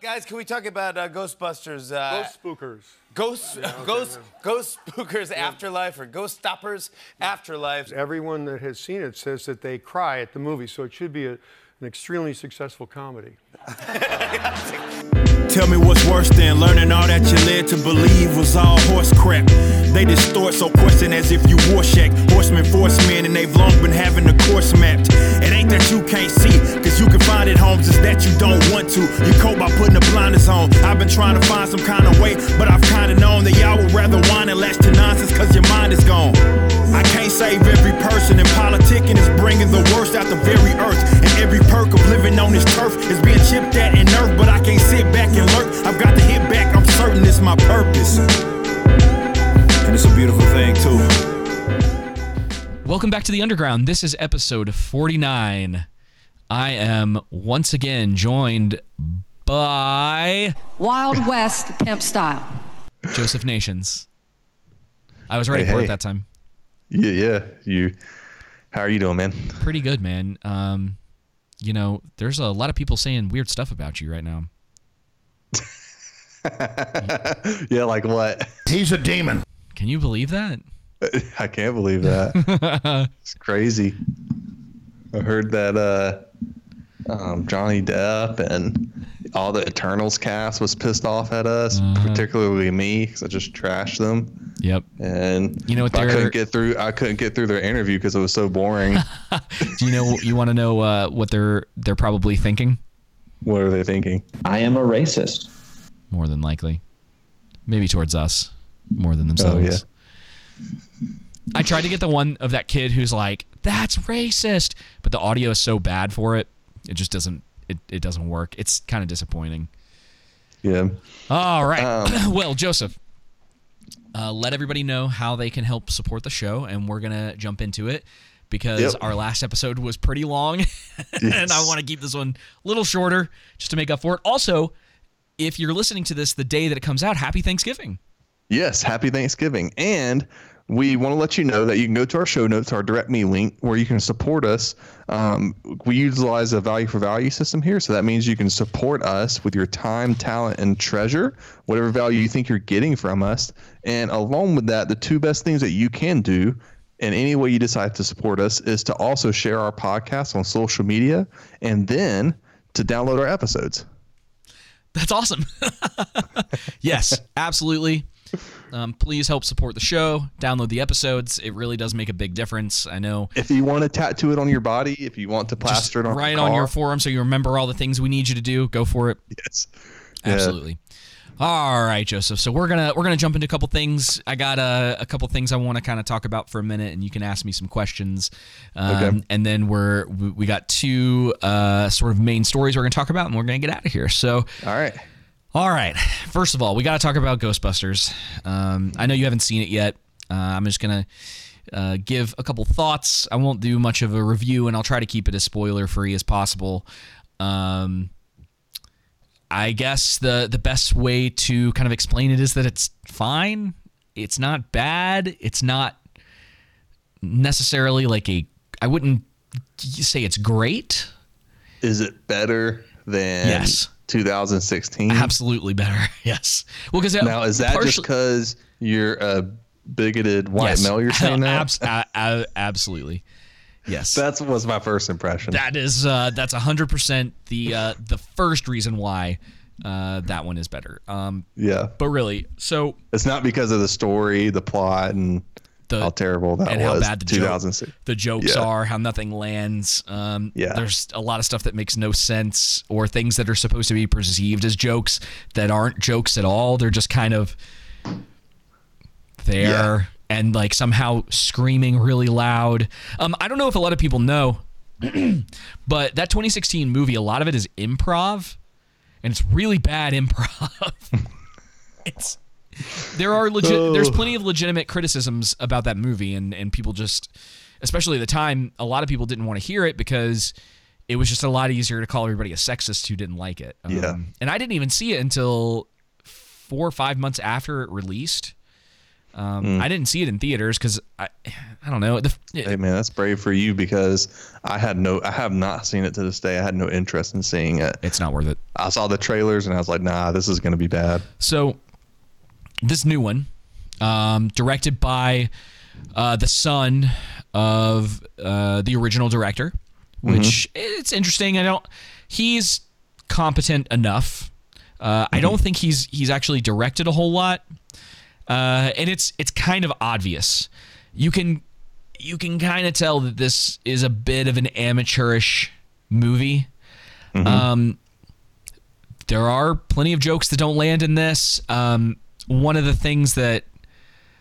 Guys, can we talk about uh, Ghostbusters? Uh, Ghost spookers. Ghost, ghost, ghost spookers afterlife or ghost stoppers afterlife. Everyone that has seen it says that they cry at the movie, so it should be a, an extremely successful comedy. Tell me what's worse than learning all that you led to believe was all horse crap. They distort so question as if you war shack. Horsemen, forcemen, and they've long been having the course mapped. It ain't that you can't see, cause you can find it, Holmes, it's that you don't want to. You cope by putting the blinders on. I've been trying to find some kind of way, but I've kinda known that y'all would rather whine and latch to nonsense cause your mind is gone. I can't save every person, and politicking is bringing the worst out the very earth. And every perk of living on this turf is being chipped at and nerfed, but I can't sit back and lurk. I've got to hit back, I'm certain it's my purpose. And it's a beautiful thing, too. Welcome back to the Underground. This is episode 49. I am once again joined by Wild West pimp style. Joseph Nations. I was ready Hey, for hey. it that time. Yeah, yeah. You, how are you doing, man? Pretty good, man. Um, you know, there's a lot of people saying weird stuff about you right now. Yeah, like what? He's a demon. Can you believe that? I can't believe that. it's crazy. I heard that uh, um, Johnny Depp and all the Eternals cast was pissed off at us, Uh-huh. particularly me, because I just trashed them. Yep. And You know what I couldn't get through. I couldn't get through their interview because it was so boring. Do you know you want to know uh, what they're they're probably thinking? what are they thinking? I am a racist. More than likely. Maybe towards us more than themselves. Oh themselves. yeah. I tried to get the one of that kid who's like, "That's racist," but the audio is so bad for it, it just doesn't it, it doesn't work. It's kind of disappointing. Yeah. All right. Um, well, Joseph, uh, let everybody know how they can help support the show, and we're gonna jump into it because Yep. our last episode was pretty long, and I want to keep this one a little shorter just to make up for it. Also, if you're listening to this the day that it comes out, Happy Thanksgiving. Yes, happy Thanksgiving. And we want to let you know that you can go to our show notes, our direct me link, where you can support us. Um, we utilize a value for value system here. So that means you can support us with your time, talent, and treasure, whatever value you think you're getting from us. And along with that, the two best things that you can do in any way you decide to support us is to also share our podcast on social media and then to download our episodes. That's awesome. yes, absolutely. Um, please help support the show. Download the episodes. It really does make a big difference. I know. If you want to tattoo it on your body, if you want to plaster it on right your on your forum so you remember all the things we need you to do. Go for it. yes. Yeah. Absolutely. All right, Joseph. So we're gonna we're gonna jump into a couple things. I got a, a couple things I want to kind of talk about for a minute, and you can ask me some questions. Um, Okay. And then we're we we got two uh, sort of main stories we're gonna talk about, and we're gonna get out of here. So All right. All right. First of all, we got to talk about Ghostbusters. Um, I know you haven't seen it yet. Uh, I'm just going to uh, give a couple thoughts. I won't do much of a review, and I'll try to keep it as spoiler free as possible. Um, I guess the the best way to kind of explain it is that it's fine. It's not bad. It's not necessarily like a. I wouldn't say it's great. Is it better than Yes. 2016? Absolutely better. Yes. Well, because Now, is that just because you're a bigoted white male you're saying that? Abs- a- a- absolutely. Yes. That was my first impression. that is uh, that's hundred percent the uh, the first reason why uh, that one is better. Um, yeah. but really, so It's not because of the story, the plot, and the how terrible that and was. how bad the, joke, the jokes Yeah. are, how nothing lands. Um, Yeah. There's a lot of stuff that makes no sense, or things that are supposed to be perceived as jokes that aren't jokes at all. They're just kind of there Yeah. and like somehow screaming really loud. Um, I don't know if a lot of people know, but that 2016 movie, a lot of it is improv, and it's really bad improv. it's there are legit there's plenty of legitimate criticisms about that movie and and people just especially at the time a lot of people didn't want to hear it because it was just a lot easier to call everybody a sexist who didn't like it Um, Yeah. and i didn't even see it until four or five months after it released Um, I didn't see it in theaters because I, I don't know. The, Hey man, that's brave for you because I had no, I have not seen it to this day. I had no interest in seeing it. it's not worth it. I saw the trailers and I was like, nah, this is gonna be bad. So, this new one, um, directed by uh, the son of uh, the original director, which it's interesting. I don't. He's competent enough. Uh, I don't think he's he's actually directed a whole lot, uh, and it's it's kind of obvious. You can you can kind of tell that this is a bit of an amateurish movie. Um, there are plenty of jokes that don't land in this. Um, one of the things that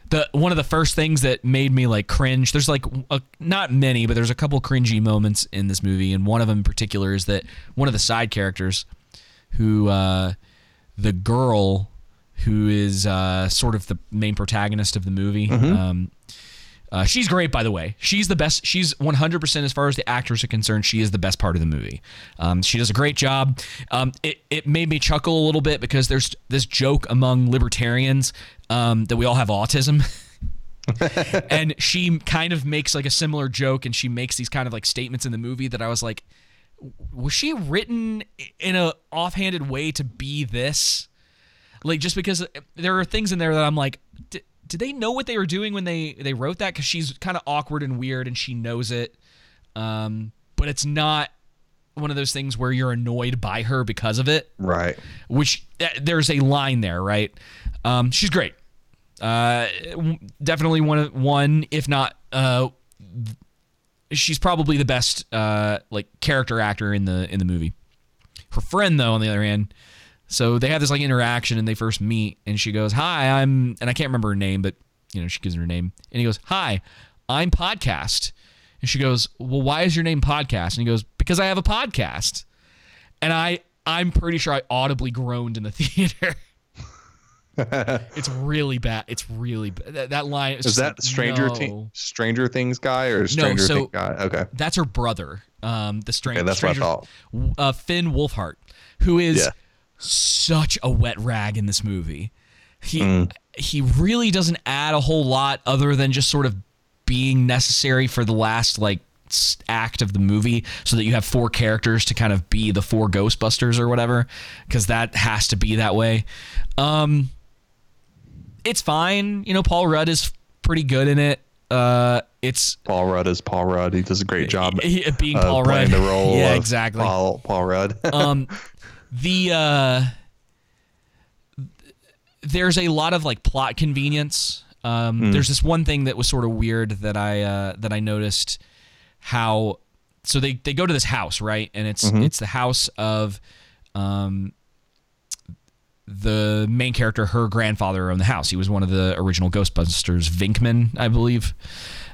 the one of the first things that made me like cringe. There's like a, not many, but there's a couple cringy moments in this movie, and one of them in particular is that one of the side characters, who uh, the girl who is uh, sort of the main protagonist of the movie. Um, uh, she's great, by the way. She's the best. She's 100% as far as the actors are concerned. She is the best part of the movie. Um, she does a great job. Um, it, it made me chuckle a little bit because there's this joke among libertarians um, that we all have autism. and she kind of makes like a similar joke and she makes these kind of like statements in the movie that I was like, was she written in a offhanded way to be this? Like just because there are things in there that I'm like, did, they know what they were doing when they they wrote that? Because she's kind of awkward and weird, and she knows it. Um, but it's not one of those things where you're annoyed by her because of it. Right. Which uh, there's a line there, right? Um, she's great. Uh, definitely one of one, if not uh, she's probably the best uh, like character actor in the in the movie. Her friend though, on the other hand, so they have this like interaction and they first meet and she goes, "Hi, I'm," and I can't remember her name, but you know she gives her name and he goes, "Hi, I'm podcast," and she goes, "Well, why is your name podcast?" And he goes, "Because I have a podcast," and I I'm pretty sure I audibly groaned in the theater. it's really bad. It's really bad. That, that line Is that Stranger Thing, Stranger Things guy or Stranger so- Things guy? Okay. That's her brother, um, the stranger. Okay, that's what I stranger, thought. Uh, Finn Wolfhard, who is Yeah. Such a wet rag in this movie. He Mm. he really doesn't add a whole lot other than just sort of being necessary for the last like act of the movie so that you have four characters to kind of be the four ghostbusters or whatever because that has to be that way um it's fine you know paul rudd is pretty good in it uh it's Paul Rudd is Paul Rudd. He does a great job he- being of Paul playing Rudd. the role yeah, of exactly. Paul, Paul Rudd. um, the uh, there's a lot of like plot convenience. Um, There's this one thing that was sort of weird that I uh, that I noticed how so they they go to this house right, and it's it's the house of um, the main character, her grandfather owned the house. He was one of the original Ghostbusters, Venkman, I believe.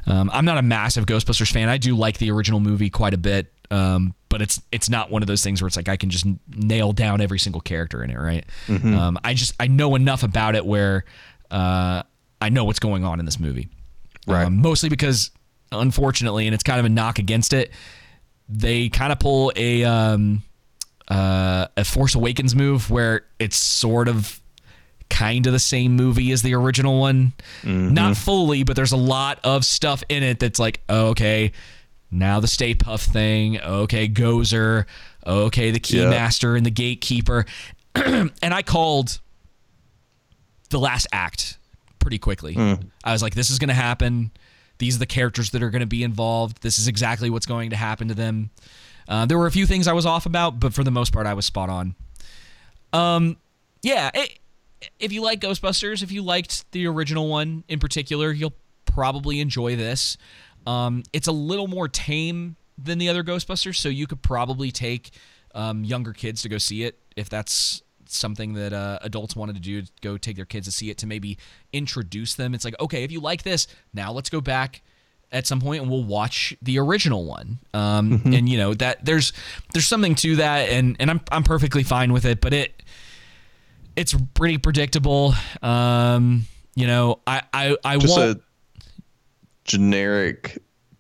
Um, I'm not a massive Ghostbusters fan. I do like the original movie quite a bit, um, but it's it's not one of those things where it's like I can just nail down every single character in it, right? Um, I just I know enough about it where uh, I know what's going on in this movie, Right. Um, mostly because, unfortunately, and it's kind of a knock against it, they kind of pull a um, uh, a Force Awakens move where it's sort of kind of the same movie as the original one. Not fully, but there's a lot of stuff in it that's like, oh, okay, now the Stay Puft thing, okay, Gozer, okay, the Keymaster and the Gatekeeper. and I called the last act pretty quickly. I was like, this is going to happen. These are the characters that are going to be involved. This is exactly what's going to happen to them. Uh, there were a few things I was off about, but for the most part, I was spot on. Um, yeah, it, if you like Ghostbusters, if you liked the original one in particular, you'll probably enjoy this. Um, it's a little more tame than the other Ghostbusters, so you could probably take um, younger kids to go see it if that's something that uh, adults wanted to do go take their kids to see it to maybe introduce them. It's like, okay, if you like this, now let's go back at some point and we'll watch the original one. Um, And you know that there's there's something to that, and and I'm I'm perfectly fine with it, but it it's pretty predictable. Um, you know, I I I Just won't. a generic,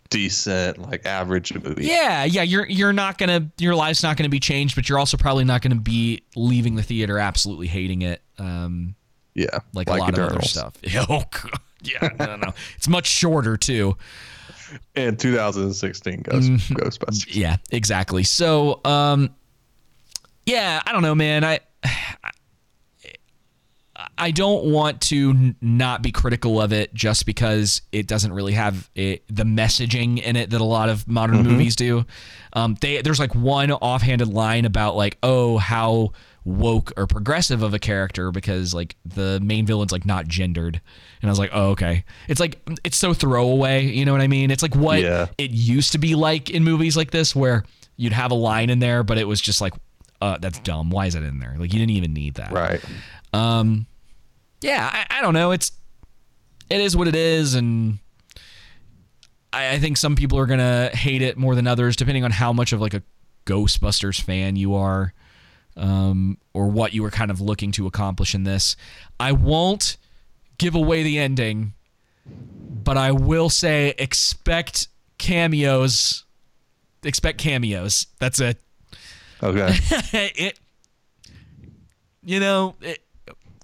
decent, like average movie. Yeah, yeah, you're you're not gonna your life's not gonna be changed, but you're also probably not gonna be leaving the theater absolutely hating it. Um, Yeah, like, a lot of other stuff. Oh, God. yeah, no, no, it's much shorter too. And 2016 Ghost, Mm-hmm. Ghostbusters. Yeah, exactly. So, um, yeah, I don't know, man. I I don't want to n- not be critical of it just because it doesn't really have it, the messaging in it that a lot of modern movies do. Um, they there's like one offhanded line about like, oh, how woke or progressive of a character because like the main villain's like not gendered, and I was like, oh, okay. It's like it's so throwaway, you know what I mean? It's like what Yeah. it used to be like in movies like this where you'd have a line in there, but it was just like, uh, that's dumb. Why is it in there? Like you didn't even need that. Right. Um, yeah, I, I don't know. It's it is what it is, and I, I think some people are gonna hate it more than others, depending on how much of like a Ghostbusters fan you are, um, or what you were kind of looking to accomplish in this. I won't give away the ending, but I will say expect cameos. Expect cameos. That's it. Okay. it. You know, it,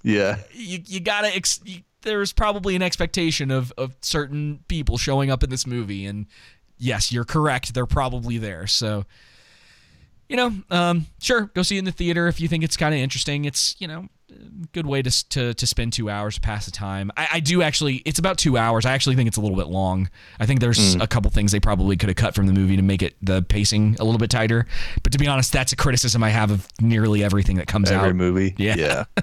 yeah. you you gotta ex- you, there's probably an expectation of of certain people showing up in this movie and yes you're correct they're probably there so you know um sure go see it in the theater if you think it's kind of interesting it's you know a good way to, to to spend two hours to pass the time I, I do actually it's about two hours i actually think it's a little bit long i think there's a couple things they probably could have cut from the movie to make it the pacing a little bit tighter but to be honest that's a criticism i have of nearly everything that comes Every out Every movie. Yeah. Yeah.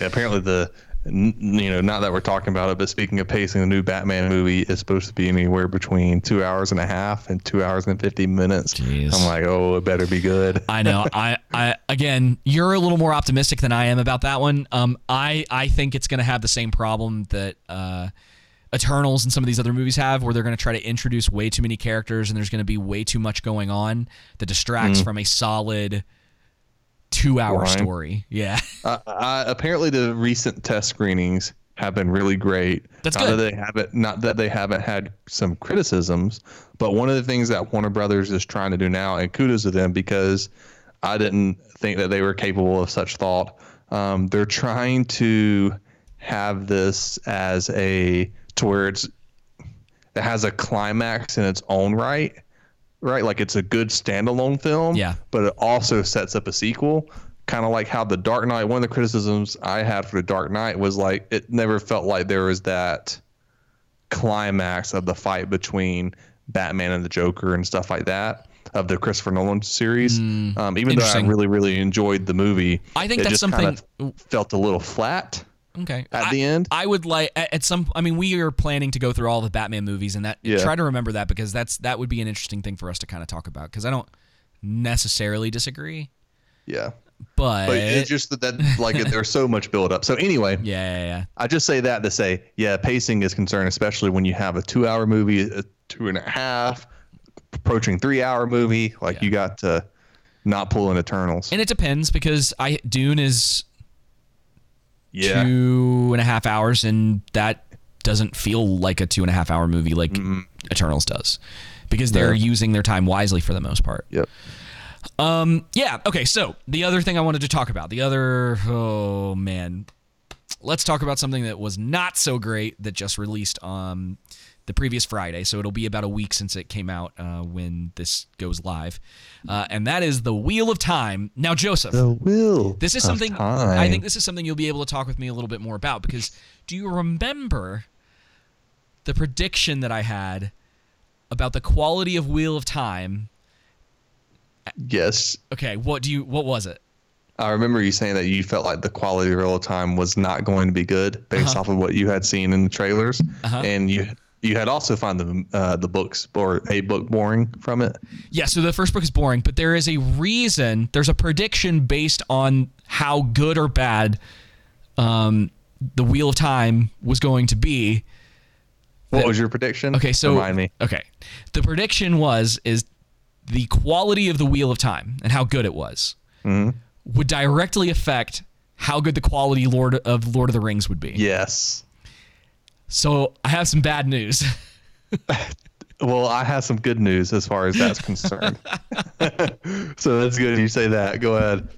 Yeah, Apparently, the you know not that we're talking about it, but speaking of pacing, the new Batman movie is supposed to be anywhere between two hours and a half and two hours and fifty minutes. Jeez. I'm like, oh, it better be good. I know. I, I again, you're a little more optimistic than I am about that one. Um, I I think it's going to have the same problem that uh, Eternals and some of these other movies have, where they're going to try to introduce way too many characters and there's going to be way too much going on that distracts from a solid two-hour Line. story. Yeah. Uh, uh, apparently, the recent test screenings have been really great. That's not good. That they haven't, not that they haven't had some criticisms, but one of the things that Warner Brothers is trying to do now, and kudos to them because I didn't think that they were capable of such thought. Um, they're trying to have this as a to where it's it has a climax in its own right, right? Like it's a good standalone film. Yeah. But it also sets up a sequel. Kind of like how the Dark Knight. One of the criticisms I had for the Dark Knight was like it never felt like there was that climax of the fight between Batman and the Joker and stuff like that of the Christopher Nolan series. um, even though I really, really enjoyed the movie, I think that's something- felt a little flat. Okay. At I- the end? I would like at some. I mean, we are planning to go through all the Batman movies, and that Yeah. try to remember that because that's that would be an interesting thing for us to kind of talk about because I don't necessarily disagree, Yeah. but, But it's just that, that like there's so much build up. So anyway, yeah, yeah, yeah. I just say that to say, yeah, pacing is concerned, especially when you have a two hour movie, a two and a half, approaching three hour movie. Like you got to not pull in Eternals. And it depends because I Dune is yeah. two and a half hours, and that doesn't feel like a two and a half hour movie like Eternals does, because they're Yeah. using their time wisely for the most part. Yep. Um, yeah. Okay. So the other thing I wanted to talk about, the other, oh man, let's talk about something that was not so great that just released on the previous Friday. So it'll be about a week since it came out uh, when this goes live, uh, and that is the Wheel of Time. Now, Joseph, The will. this is of something time. I think this is something you'll be able to talk with me a little bit more about because do you remember the prediction that I had about the quality of Wheel of Time? Yes. Okay, what do you what was it? I remember you saying that you felt like the quality of real time was not going to be good based Uh-huh. off of what you had seen in the trailers, and you you had also found the uh, the books or a book boring from it. Yeah, so the first book is boring, but there is a reason, there's a prediction based on how good or bad um, the Wheel of Time was going to be. What That- was your prediction? Okay, so remind me. Okay. The prediction was is the quality of the Wheel of Time and how good it was would directly affect how good the quality Lord of Lord of the Rings would be. Yes. So I have some bad news. Well, I have some good news as far as that's concerned. so that's good you say that. Go ahead.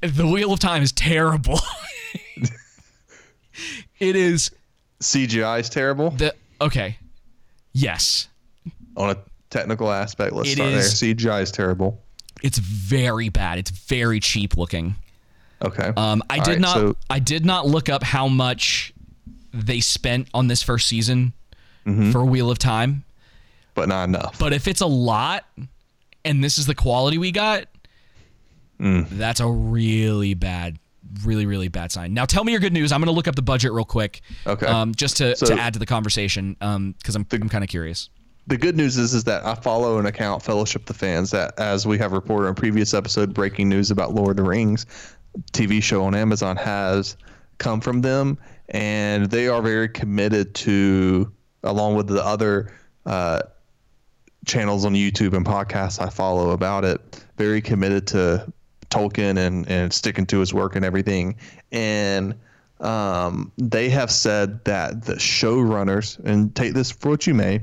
the Wheel of Time is terrible. it is CGI is terrible the okay. Yes, on a technical aspect. Let's It start is- there. CGI is terrible. it's very bad. It's very cheap looking. Okay. Um, I All did right, not. so- I did not look up how much they spent on this first season Mm-hmm. for Wheel of Time. but not enough. But if it's a lot, and this is the quality we got, Mm. that's a really bad, really really bad sign. Now tell me your good news. I'm going to look up the budget real quick. Okay. Um, just to, So- to add to the conversation, um, because I'm I'm kind of curious. the good news is is that I follow an account, Fellowship the Fans, that as we have reported on previous episode, breaking news about Lord of the Rings TV show on Amazon has come from them, and they are very committed to, along with the other uh, channels on YouTube and podcasts I follow about it, very committed to Tolkien and and sticking to his work and everything, and. Um, they have said that the showrunners, and take this for what you may,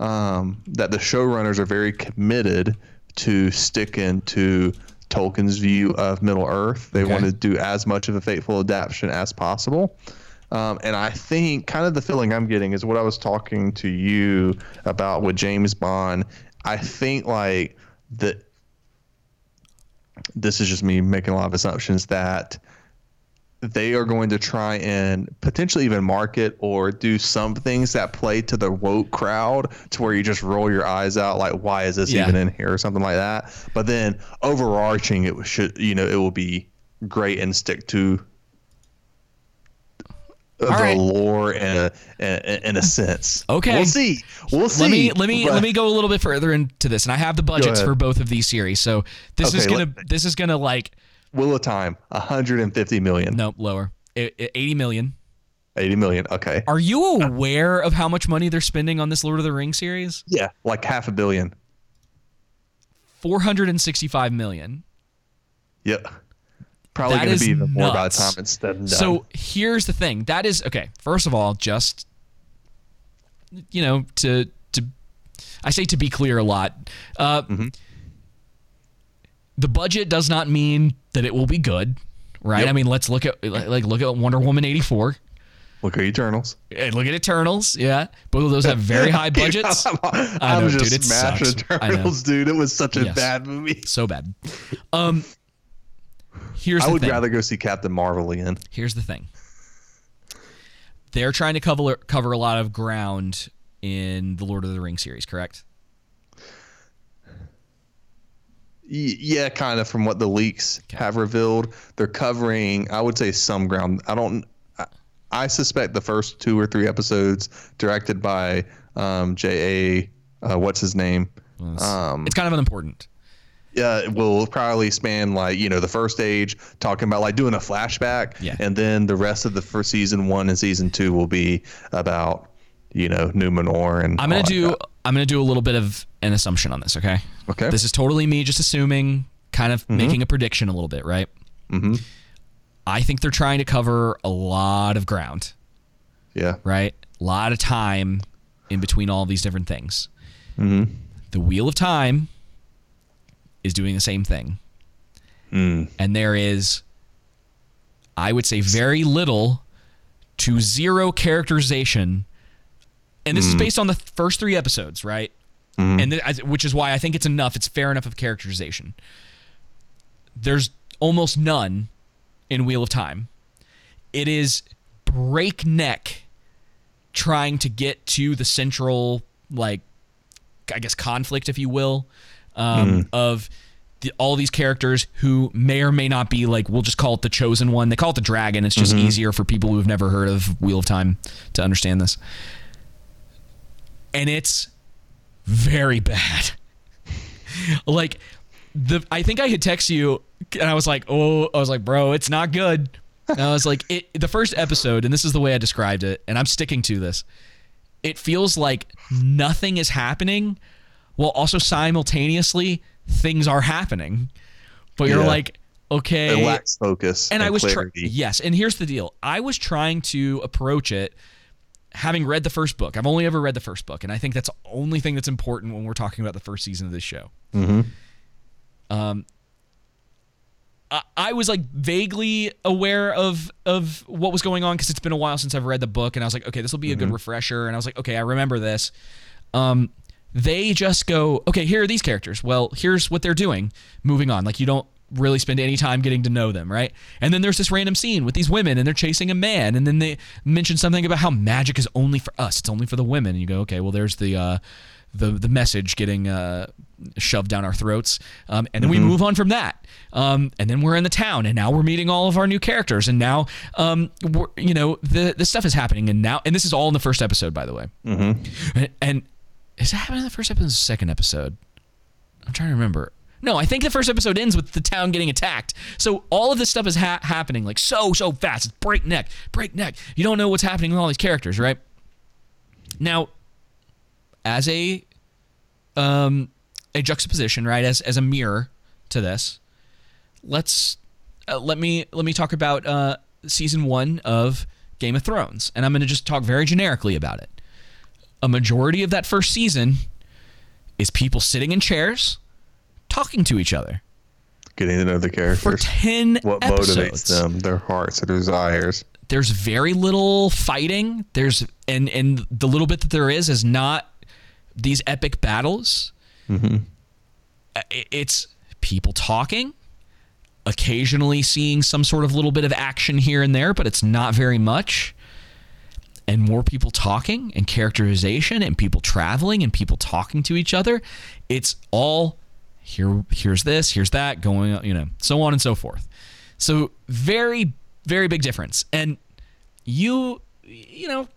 um, that the showrunners are very committed to sticking to Tolkien's view of Middle Earth. They Okay. want to do as much of a faithful adaptation as possible. Um, and I think kind of the feeling I'm getting is what I was talking to you about with James Bond. I think like the this is just me making a lot of assumptions that they are going to try and potentially even market or do some things that play to the woke crowd to where you just roll your eyes out like why is this Yeah. even in here or something like that but then overarching it should you know it will be great and stick to the right. lore in a, in, a sense Okay. we'll see we'll see let me let me but- let me go a little bit further into this, and I have the budgets for both of these series. So this is gonna this is gonna like Wheel of Time 150 million no lower I- I- eighty million. 80 million okay Are you aware of how much money they're spending on this Lord of the Rings series? yeah like half a billion Four hundred and sixty-five million. Yep. Probably going to be even more by the time it's said done. So here's the thing. That is okay. First of all, just you know, to to I say to be clear a lot. Uh, Mm-hmm. The budget does not mean that it will be good, right? Yep. I mean, let's look at like look at Wonder Woman eighty four. look at Eternals. And look at Eternals, yeah. Both of those have very high budgets. I'm, I know, just dude, it smashing sucks. Eternals, dude. It was such a Yes. bad movie. So bad. Um, here's I would thing. rather go see Captain Marvel again. Here's the thing. They're trying to cover cover a lot of ground in the Lord of the Rings series, correct? Yeah, kind of from what the leaks have revealed. They're covering, I would say, some ground. I don't. I, I suspect the first two or three episodes, directed by um, J.A. Uh, what's his name? Um, it's kind of unimportant. uh, will probably span like you know the first age talking about like doing a flashback Yeah. and then the rest of the first season one and season two will be about you know Numenor and I'm gonna do. I'm gonna do a little bit of an assumption on this, okay? Okay. This is totally me just assuming, kind of making a prediction a little bit, right? Mm-hmm. I think they're trying to cover a lot of ground, yeah right? A lot of time in between all these different things. Mm-hmm. The Wheel of Time is doing the same thing. And there is, I would say, very little to zero characterization. And this is mm. based on the first three episodes, right? Mm-hmm. And th- which is why I think it's enough. It's fair enough of characterization. There's almost none in Wheel of Time. It is breakneck trying to get to the central, like, I guess, conflict, if you will, um, mm. of the, all these characters who may or may not be like, we'll just call it the chosen one. They call it the dragon. It's just mm-hmm. easier for people who've never heard of Wheel of Time to understand this. And it's very bad. like, the I think I had text you and I was like, oh, I was like, bro, it's not good. And I was like, it, the first episode, and this is the way I described it, and I'm sticking to this. It feels like nothing is happening, while also simultaneously things are happening. But you're Yeah. like, okay, it lacks focus and I was trying. Yes, and here's the deal: I was trying to approach it, having read the first book. I've only ever read the first book, and I think that's the only thing that's important when we're talking about the first season of this show. Um, I, I was like vaguely aware of of what was going on because it's been a while since I've read the book, and I was like, okay, this will be a good refresher. And I was like, okay, I remember this. Um, they just go, okay, here are these characters. Well, here's what they're doing. Moving on. Like you don't really spend any time getting to know them, right? And then there's this random scene with these women and they're chasing a man and then they mention something about how magic is only for us. It's only for the women. And you go, okay, well there's the uh the the message getting uh shoved down our throats. Um, and then we move on from that. Um, and then we're in the town and now we're meeting all of our new characters and now um we're, you know the the stuff is happening and now and this is all in the first episode by the way. Mm-hmm. And, and is it happening in the first episode or the second episode? I'm trying to remember. No, I think the first episode ends with the town getting attacked. So all of this stuff is ha- happening like so so fast. It's breakneck, breakneck. You don't know what's happening with all these characters, right? Now, as a um a juxtaposition, right? As as a mirror to this, let's uh, let me let me talk about uh season 1 of Game of Thrones. And I'm going to just talk very generically about it. A majority of that first season is people sitting in chairs talking to each other Getting to know the characters. for 10 what episodes. motivates them, their hearts, their desires. There's very little fighting. There's and and the little bit that there is is not these epic battles. Mm-hmm. It's people talking, occasionally seeing some sort of little bit of action here and there, but it's not very much. And more people talking and characterization and people traveling and people talking to each other. It's all here here's this, here's that going, you know, so on and so forth. So very very big difference. And you you know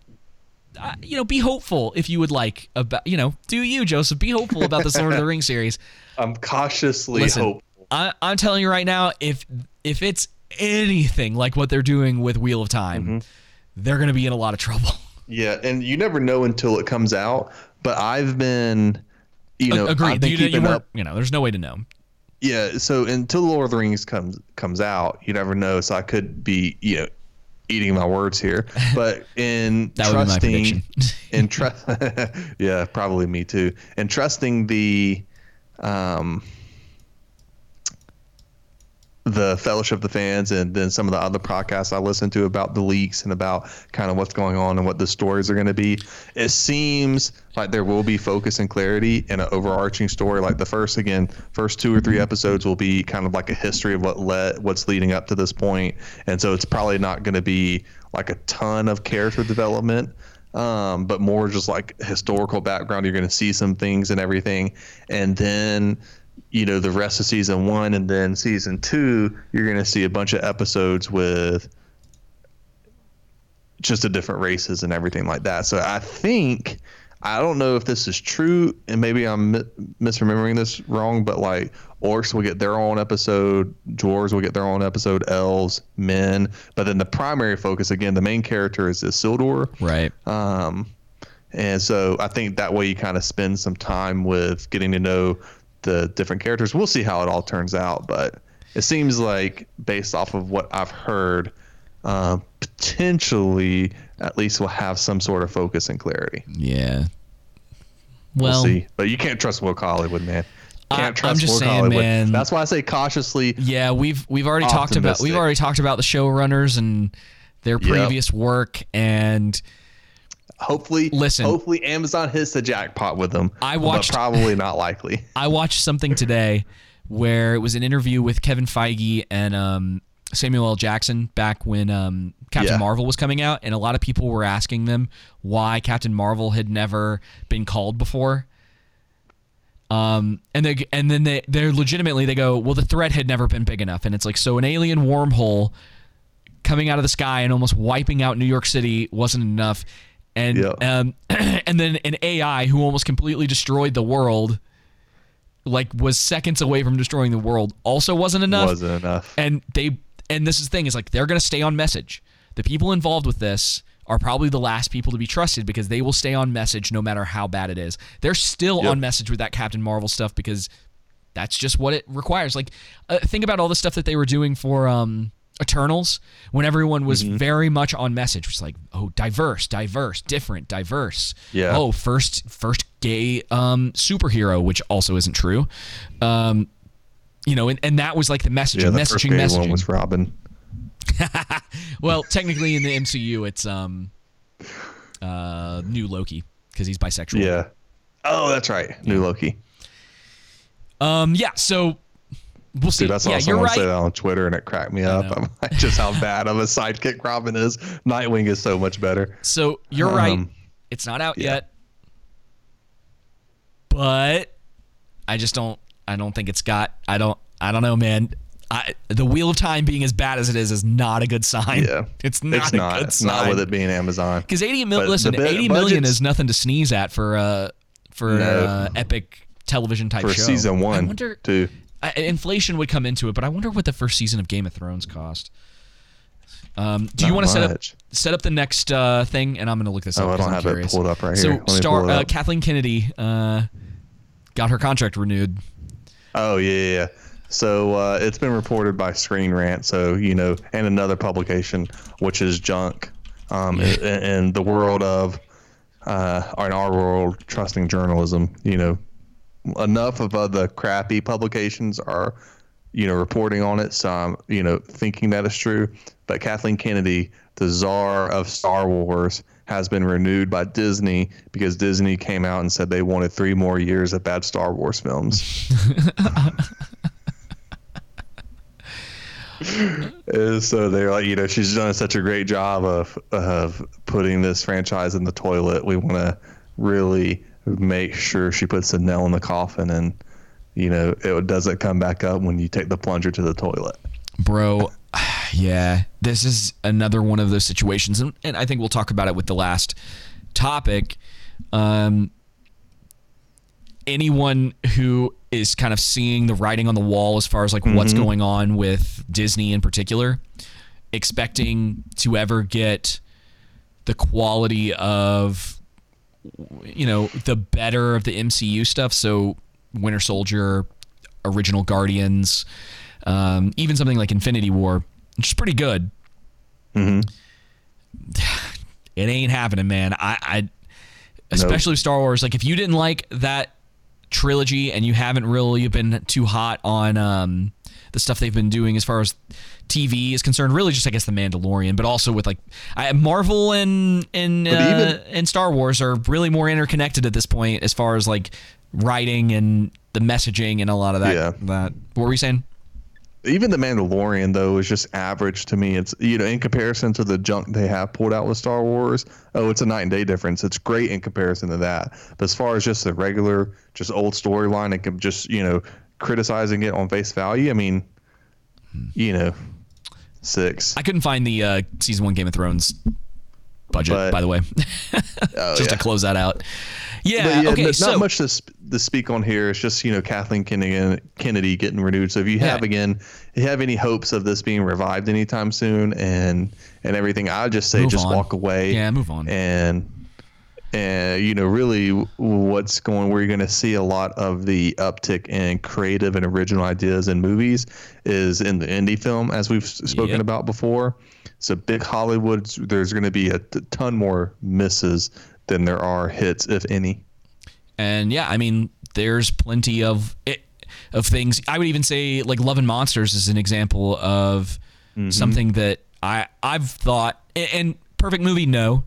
uh, you know, be hopeful if you would like about you know, do you, Joseph? Be hopeful about the Lord of the Rings series. I'm cautiously Listen, hopeful. I, I'm telling you right now, if if it's anything like what they're doing with Wheel of Time, Mm-hmm. they're going to be in a lot of trouble. Yeah, and you never know until it comes out. But I've been, you know, Agreed. You, you up. you know, there's no way to know. Yeah, so until the Lord of the Rings comes comes out, you never know. So I could be, you know, eating my words here. But in That would be my trusting, in trust, yeah, probably me too. And trusting the, um, the Fellowship of the Fans, and then some of the other podcasts I listen to about the leaks and about kind of what's going on and what the stories are going to be. It seems like there will be focus and clarity in an overarching story. Like the first, again, first two or three episodes will be kind of like a history of what led, what's leading up to this point. and so it's probably not going to be like a ton of character development. Um, but more just like historical background. You're going to see some things and everything, and then you know the rest of season one and then season two you're going to see a bunch of episodes with just the different races and everything like that so i think i don't know if this is true and maybe i'm misremembering this wrong but like orcs will get their own episode dwarves will get their own episode elves men but then the primary focus again the main character is isildur Right. um, and so I think that way you kind of spend some time with getting to know the different characters. We'll see how it all turns out, but it seems like based off of what I've heard, uh, potentially at least we'll have some sort of focus and clarity. yeah. We'll, Well, see. But you can't trust Will Hollywood, man. I- Can't I'm trust just Will saying, Hollywood. man. That's why I say cautiously. yeah, we've we've already talked about we've already talked about the showrunners and their previous work and Hopefully, Listen. Hopefully, Amazon hits the jackpot with them. I but watched- probably not likely. I watched something today where it was an interview with Kevin Feige and um, Samuel L. Jackson back when um, Captain Yeah. Marvel was coming out, and a lot of people were asking them why Captain Marvel had never been called before. Um, and they and then they they're legitimately they go, well, the threat had never been big enough, and it's like so an alien wormhole coming out of the sky and almost wiping out New York City wasn't enough, and Yeah. um, and then an AI who almost completely destroyed the world, like was seconds away from destroying the world, also wasn't enough. Wasn't enough. And they and this is the thing is like they're gonna stay on message. The people involved with this are probably the last people to be trusted because they will stay on message no matter how bad it is. They're still Yep. on message with that Captain Marvel stuff because that's just what it requires. Like, uh, think about all the stuff that they were doing for um, Eternals when everyone was Mm-hmm. very much on message. It's like, oh, diverse, diverse, different, diverse. Yeah. Oh, first, first gay um, superhero, which also isn't true. Um, you know, and, and that was like the messaging, Yeah, the first messaging, created messaging. one was Robin. well, technically in the MCU, it's um, uh, new Loki because he's bisexual. Yeah. Oh, that's right. New Loki. Um. Yeah. So we'll see. Dude, I saw yeah, someone right. say that on Twitter and it cracked me up. I'm like, just how bad of a sidekick Robin is. Nightwing is so much better. So you're right. Um, It's not out yeah. yet. But I just don't I don't think it's got I don't I don't know, man. I, the wheel of time being as bad as it is is not a good sign. Yeah. It's not It's not. It's sign. not with it being Amazon. Because 80 mil, But listen, bid- 80 million is nothing to sneeze at for uh for No. uh, epic television type For show. season I one, wonder, too. I, inflation would come into it, but I wonder what the first season of Game of Thrones cost. Um, do you want to set up set up the next uh, thing? And I'm going to look this Oh, up. I don't I'm have it pulled up right so here. Me star uh. Kathleen Kennedy uh, got her contract renewed. Oh yeah, yeah. So uh, it's been reported by Screen Rant. So you know, and another publication, which is junk, um, in, in the world of, uh, or in our world, trusting journalism. You know, enough of other crappy publications are, you know, reporting on it. So I'm, you know, thinking that is true. But Kathleen Kennedy, the czar of Star Wars, has been renewed by Disney because Disney came out and said they wanted three more years of bad Star Wars films. Uh, so they're like, you know, she's done such a great job of of putting this franchise in the toilet. We want to really make sure she puts a nail in the coffin, and you know, it doesn't come back up when you take the plunger to the toilet. Bro, yeah, this is another one of those situations, and, and I think we'll talk about it with the last topic. Um, anyone who is kind of seeing the writing on the wall as far as like what's going on with Disney in particular, expecting to ever get the quality of you know the better of the MCU stuff. So Winter Soldier, original Guardians, um, even something like Infinity War, which is pretty good. It ain't happening, man. I, I especially Star Wars. Like if you didn't like that trilogy and you haven't really been too hot on um, the stuff they've been doing as far as TV is concerned, really just I guess the Mandalorian, but also with like I, Marvel and and uh, even- and Star Wars are really more interconnected at this point as far as like writing and the messaging and a lot of that. Yeah. That what were you saying? Even the Mandalorian though is just average to me. It's you know in comparison to the junk they have pulled out with Star Wars. Oh, it's a night and day difference. It's great in comparison to that. But as far as just the regular, just old storyline and com- just you know criticizing it on face value, I mean, you know, six. I couldn't find the uh, season one Game of Thrones budget, But- by the way, Oh, just yeah. to close that out. Yeah. Yeah, okay. not so much to, sp- to speak on here. It's just you know Kathleen Kennedy, Kennedy getting renewed. So if you have Yeah. again, if you have any hopes of this being revived anytime soon and and everything, I just say Move just on. walk away. Yeah, move on. And and you know really what's going where you're going to see a lot of the uptick in creative and original ideas in movies is in the indie film as we've spoken Yep. about before. So big Hollywood, there's going to be a ton more misses than there are hits, if any. And yeah, I mean, there's plenty of it, of things. I would even say like Love and Monsters is an example of something that I I've thought and, and perfect movie no,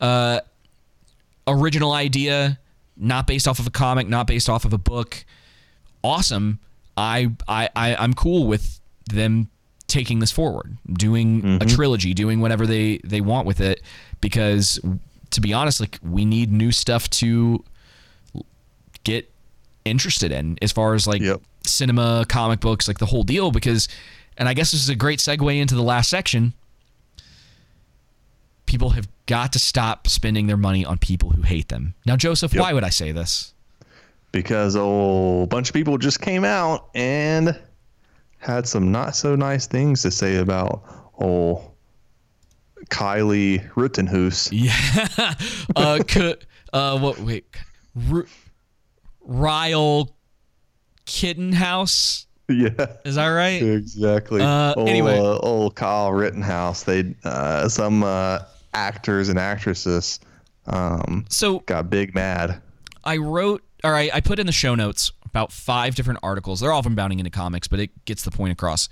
uh, original idea, not based off of a comic, not based off of a book. Awesome. I I, I I'm cool with them taking this forward, doing a mm-hmm. trilogy, doing whatever they they want with it, because to be honest, like we need new stuff to get interested in as far as like Yep. cinema, comic books, like the whole deal. Because, and I guess this is a great segue into the last section. People have got to stop spending their money on people who hate them. Now, Joseph, Yep. why would I say this? because a whole bunch of people just came out and had some not so nice things to say about old Kylie Rittenhouse. Yeah. uh, c- uh, what? Wait. R- Ryle Kittenhouse. Yeah, Is that right? exactly. Uh, old, anyway. uh, old Kyle Rittenhouse. They uh, some uh, actors and actresses um, So got big mad. I wrote, or I, I put in the show notes about five different articles. They're all from Bounding into Comics, but it gets the point across.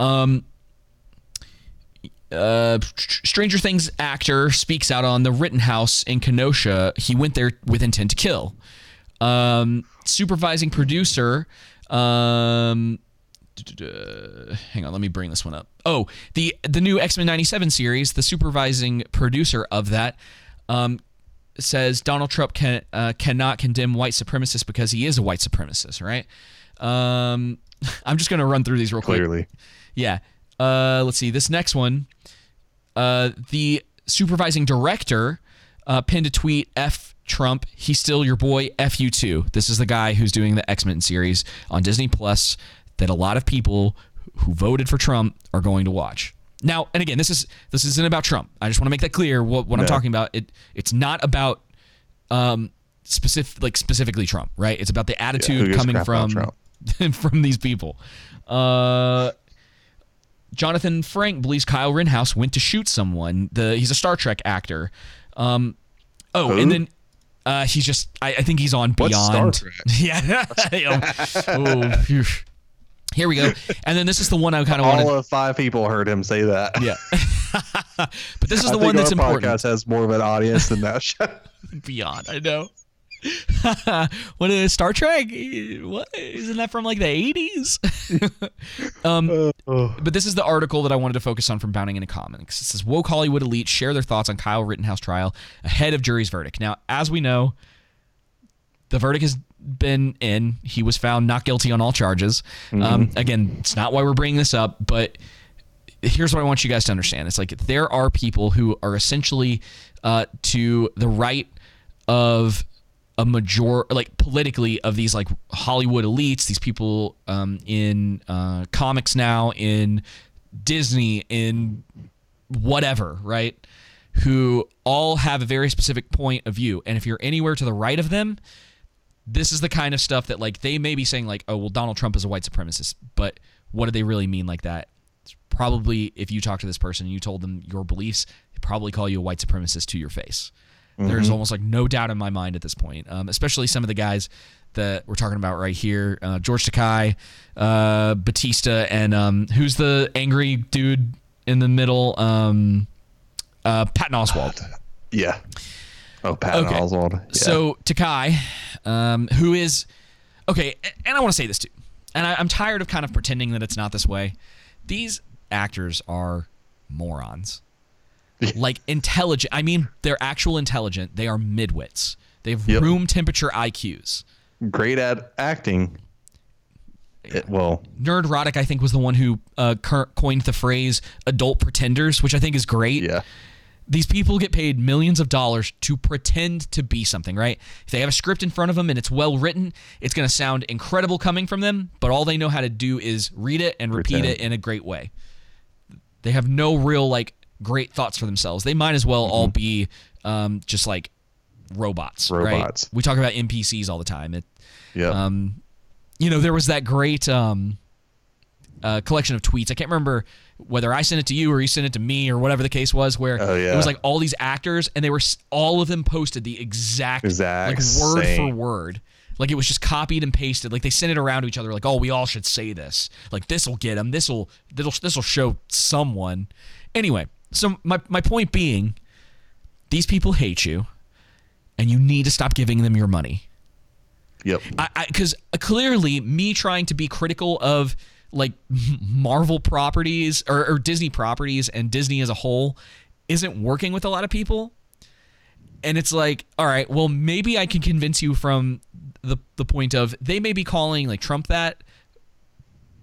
Um, uh, Stranger Things actor speaks out on the Rittenhouse in Kenosha. He went there with intent to kill. Um, supervising producer. Um, hang on, let me bring this one up. Oh, the the new X Men '97 series. The supervising producer of that um, says Donald Trump can uh, cannot condemn white supremacists because he is a white supremacist. Right? Um, I'm just gonna run through these real quick. Clearly. Yeah. Uh, let's see. This next one. Uh, the supervising director uh, pinned a tweet F Trump, he's still your boy, F you too. This is the guy who's doing the X Men series on Disney Plus that a lot of people who voted for Trump are going to watch. Now, and again, this is this isn't about Trump. I just want to make that clear. What, what I'm talking about, it it's not about um specific like specifically Trump, right? It's about the attitude a coming from from these people. Uh Jonathan Frakes believes Kyle Rittenhouse went to shoot someone. The he's a Star Trek actor. Um, oh, Who? and then uh, he's just I, I think he's on Beyond. Yeah. oh. Here we go. And then this is the one I kind of wanted. All of five people heard him say that. yeah. but this is I the think one that's our important. podcast has more of an audience than that show. Beyond. I know. what is Star Trek? What isn't that from like the 80s? um, but this is the article that I wanted to focus on from Bounding into Comics. It says woke Hollywood elites share their thoughts on Kyle Rittenhouse trial ahead of jury's verdict. Now, as we know, the verdict has been in. He was found not guilty on all charges. Um, again, it's not why we're bringing this up, but here's what I want you guys to understand. It's like there are people who are essentially uh, to the right of a major, like politically, of these like Hollywood elites, these people um, in uh, comics now, in Disney, in whatever, right? Who all have a very specific point of view. And if you're anywhere to the right of them, this is the kind of stuff that like they may be saying like, oh well, Donald Trump is a white supremacist, but what do they really mean like that? It's probably if you talk to this person and you told them your beliefs, they probably call you a white supremacist to your face. There's almost like no doubt in my mind at this point, um, especially some of the guys that we're talking about right here: uh, George Takei, uh, Bautista, and um, who's the angry dude in the middle? Um, uh, Patton Oswalt. yeah. Oh, Patton Okay. Oswalt. Yeah. So Takei, um, who is okay, and I want to say this too, and I, I'm tired of kind of pretending that it's not this way. These actors are morons. like intelligent. I mean, they're actual intelligent. They are midwits. They have Yep. room temperature IQs. great at acting. It, well, Nerdrotic, I think, was the one who uh, cur- coined the phrase "adult pretenders," which I think is great. yeah. These people get paid millions of dollars to pretend to be something, right? If they have a script in front of them and it's well written, it's going to sound incredible coming from them, but all they know how to do is read it and repeat Pretend. it in a great way. They have no real like great thoughts for themselves. They might as well all be um, just like robots, right? Robots. We talk about NPCs all the time. It, Yeah. um, you know, there was that great um, uh, collection of tweets. I can't remember whether I sent it to you or you sent it to me or whatever the case was, where Oh, yeah. it was like all these actors and they were all of them posted the exact, Exact like word for word. Like it was just copied and pasted. Like they sent it around to each other. Like, oh, we all should say this. Like this will get them. This will this will this will show someone. Anyway, so my my point being, these people hate you, and you need to stop giving them your money. yep. I because clearly me trying to be critical of like Marvel properties or, or Disney properties and Disney as a whole isn't working with a lot of people. And it's like, all right, well, maybe I can convince you from the the point of they may be calling like Trump that,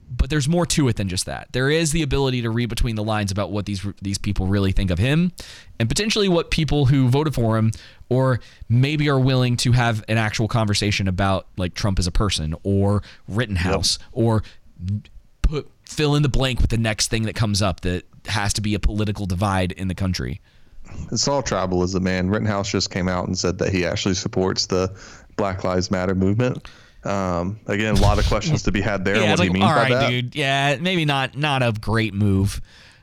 but there's more to it than just that. There is the ability to read between the lines about what these these people really think of him, and potentially what people who voted for him or maybe are willing to have an actual conversation about like Trump as a person or Rittenhouse or put fill in the blank with the next thing that comes up that has to be a political divide in the country. It's all tribalism, man. Rittenhouse just came out and said that he actually supports the Black Lives Matter movement. Um, again, a lot of questions to be had there. yeah, what like, means all by right, that. dude. Yeah, maybe not not a great move.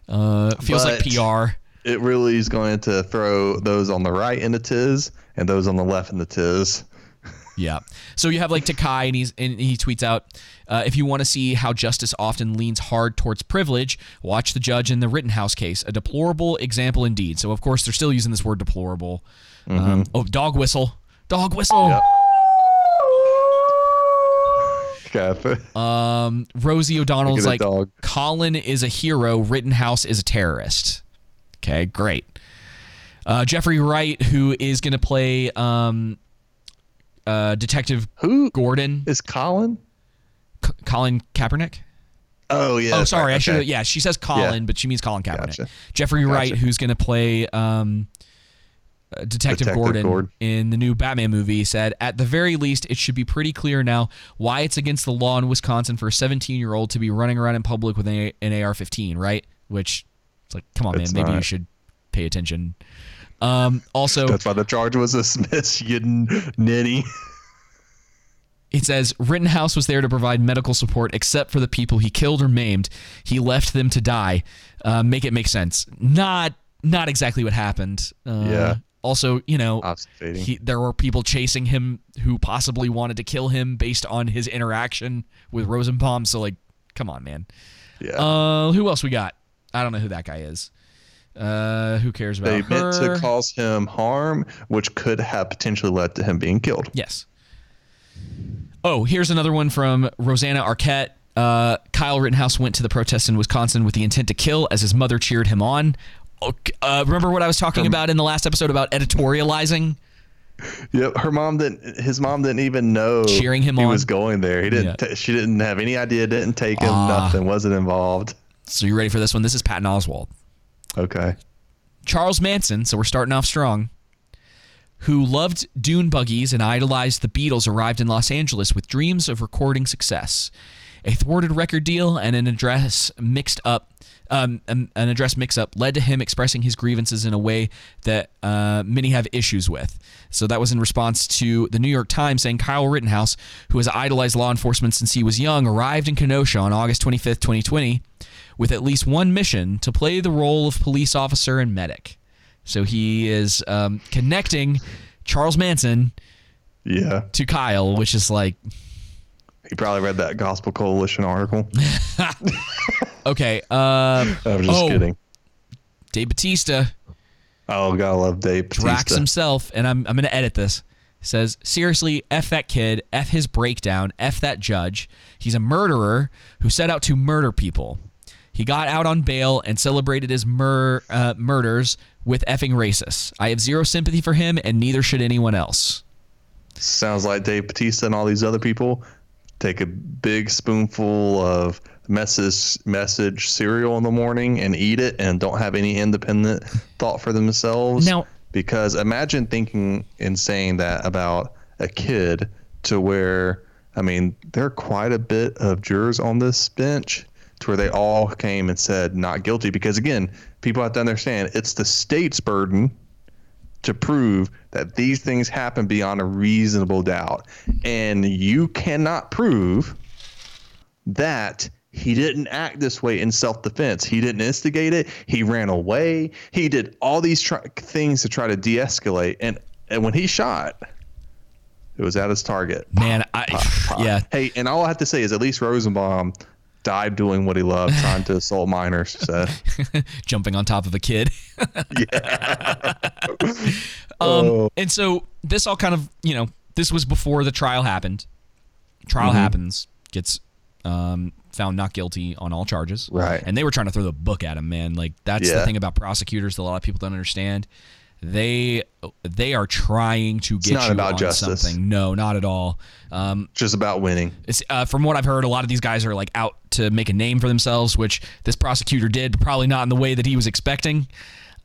Uh, feels like PR. It really is going to throw those on the right in the tiz and those on the left in the tiz. Yeah. So you have like Takei, and he's and he tweets out, uh, if you want to see how justice often leans hard towards privilege, watch the judge in the Rittenhouse case. A deplorable example indeed. So of course they're still using this word deplorable. Um, oh, dog whistle, dog whistle. Okay. Um, Rosie O'Donnell's like. Colin is a hero, Rittenhouse is a terrorist. Okay, great. Uh, Jeffrey Wright, who is going to play um, uh, Detective Who Gordon, is Colin? C- Colin Kaepernick. Oh yeah. oh, sorry, right, I should. okay. Yeah, she says Colin, but she means Colin Kaepernick. Gotcha. Jeffrey Wright, who's going to play um, uh, Detective, Detective Gordon, Gordon. in the new Batman movie, said, "At the very least, it should be pretty clear now why it's against the law in Wisconsin for a 17-year-old to be running around in public with an, an AR-15, right? Which, it's like, come on, It's man, maybe you should pay attention." Um, also, That's why the charge was dismissed. You ninny. It says Rittenhouse was there to provide medical support except for the people he killed or maimed. He left them to die. Uh, make it make sense. Not not exactly what happened. Uh, Yeah. Also, you know, he, there were people chasing him who possibly wanted to kill him based on his interaction with Rosenbaum. So, like, come on, man. Yeah. Uh, who else we got? I don't know who that guy is. Uh, who cares about they her? meant to cause him harm, which could have potentially led to him being killed. Yes. Oh, here's another one from Rosanna Arquette. Uh, Kyle Rittenhouse went to the protests in Wisconsin with the intent to kill as his mother cheered him on. Uh, remember what I was talking about in the last episode about editorializing? Yep, her mom didn't. His mom didn't even know Cheering him he on. was going there. He didn't. Yeah. ta- she didn't have any idea. Didn't take him. Ah. nothing. Wasn't involved. So you ready for this one? This is Patton Oswalt. Okay. Charles Manson, so we're starting off strong, who loved dune buggies and idolized the Beatles, arrived in Los Angeles with dreams of recording success. A thwarted record deal and an address mixed up. Um, an address mix-up led to him expressing his grievances in a way that uh, many have issues with. So that was in response to the New York Times saying Kyle Rittenhouse, who has idolized law enforcement since he was young, arrived in Kenosha on August 25th, 2020, with at least one mission to play the role of police officer and medic. So he is um, connecting Charles Manson Yeah. to Kyle, which is like, He probably read that Gospel Coalition article. okay, uh, I was just Oh. kidding. Dave Bautista, Oh, gotta love Dave Drax himself, and I'm, I'm going to edit this. Says, seriously, F that kid, F his breakdown, F that judge. He's a murderer who set out to murder people. He got out on bail and celebrated his mur- uh, murders with effing racists. I have zero sympathy for him, and neither should anyone else. Sounds like Dave Bautista and all these other people take a big spoonful of message message cereal in the morning and eat it and don't have any independent thought for themselves. Now- because imagine thinking and saying that about a kid to where I mean there are quite a bit of jurors on this bench to where they all came and said not guilty because again people have to understand it's the state's burden to prove that these things happen beyond a reasonable doubt. And you cannot prove that he didn't act this way in self defense. He didn't instigate it. He ran away. He did all these try- things to try to de escalate. And, and when he shot, it was at his target. Man, I, yeah, Hey, and all I have to say is at least Rosenbaum died doing what he loved, trying to assault minors. So, jumping on top of a kid. um, Oh. and so this all kind of, you know, this was before the trial happened. Trial Mm-hmm. happens, gets um, found not guilty on all charges. Right. And they were trying to throw the book at him, man. Like that's the thing about prosecutors that a lot of people don't understand. They they are trying to get not you about on justice. something. No, not at all. Um, just about winning. it's, uh, from what I've heard, a lot of these guys are like out to make a name for themselves, which this prosecutor did, but probably not in the way that he was expecting.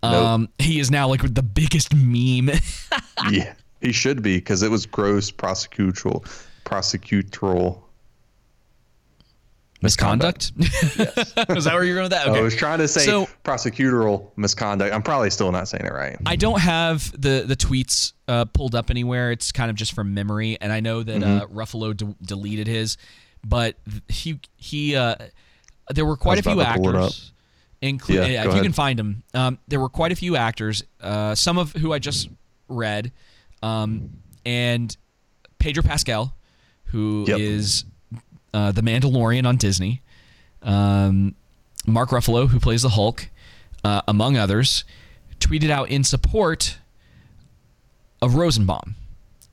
Um, He is now like the biggest meme. yeah, he should be because it was gross prosecutorial, prosecutorial. Misconduct. is that where you're going with that? Okay. I was trying to say So- prosecutorial misconduct. I'm probably still not saying it right. I don't have the the tweets uh, pulled up anywhere. It's kind of just from memory, and I know that uh, Mm-hmm. Ruffalo de- deleted his, but he he uh, there were quite a few about to pull it actors. Including, Yeah, if go you can find them, um, there were quite a few actors. Uh, some of who I just read, um, and Pedro Pascal, who is Yep. Uh, the Mandalorian on Disney, um, Mark Ruffalo, who plays the Hulk, uh, among others, tweeted out in support of Rosenbaum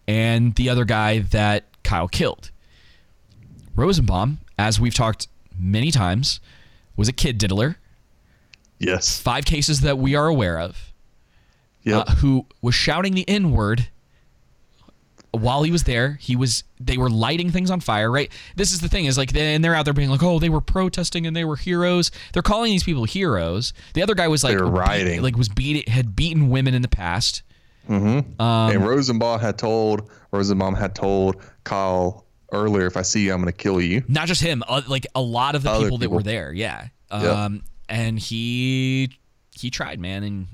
and the other guy that Kyle killed. Rosenbaum, as we've talked many times, was a kid diddler. Yes. Five cases that we are aware of. Yep. uh, who was shouting the N word while he was there. He was they were lighting things on fire, right? This is the thing is like and they're out there being like, "Oh, they were protesting and they were heroes." They're calling these people heroes. The other guy was like They were rioting. like was beat had beaten women in the past. Um, and Rosenbaum had told Rosenbaum had told Kyle earlier, if I see you, I'm going to kill you. Not just him, uh, like a lot of the Other people, that were there. Yeah. Yep. Um and he he tried, man, and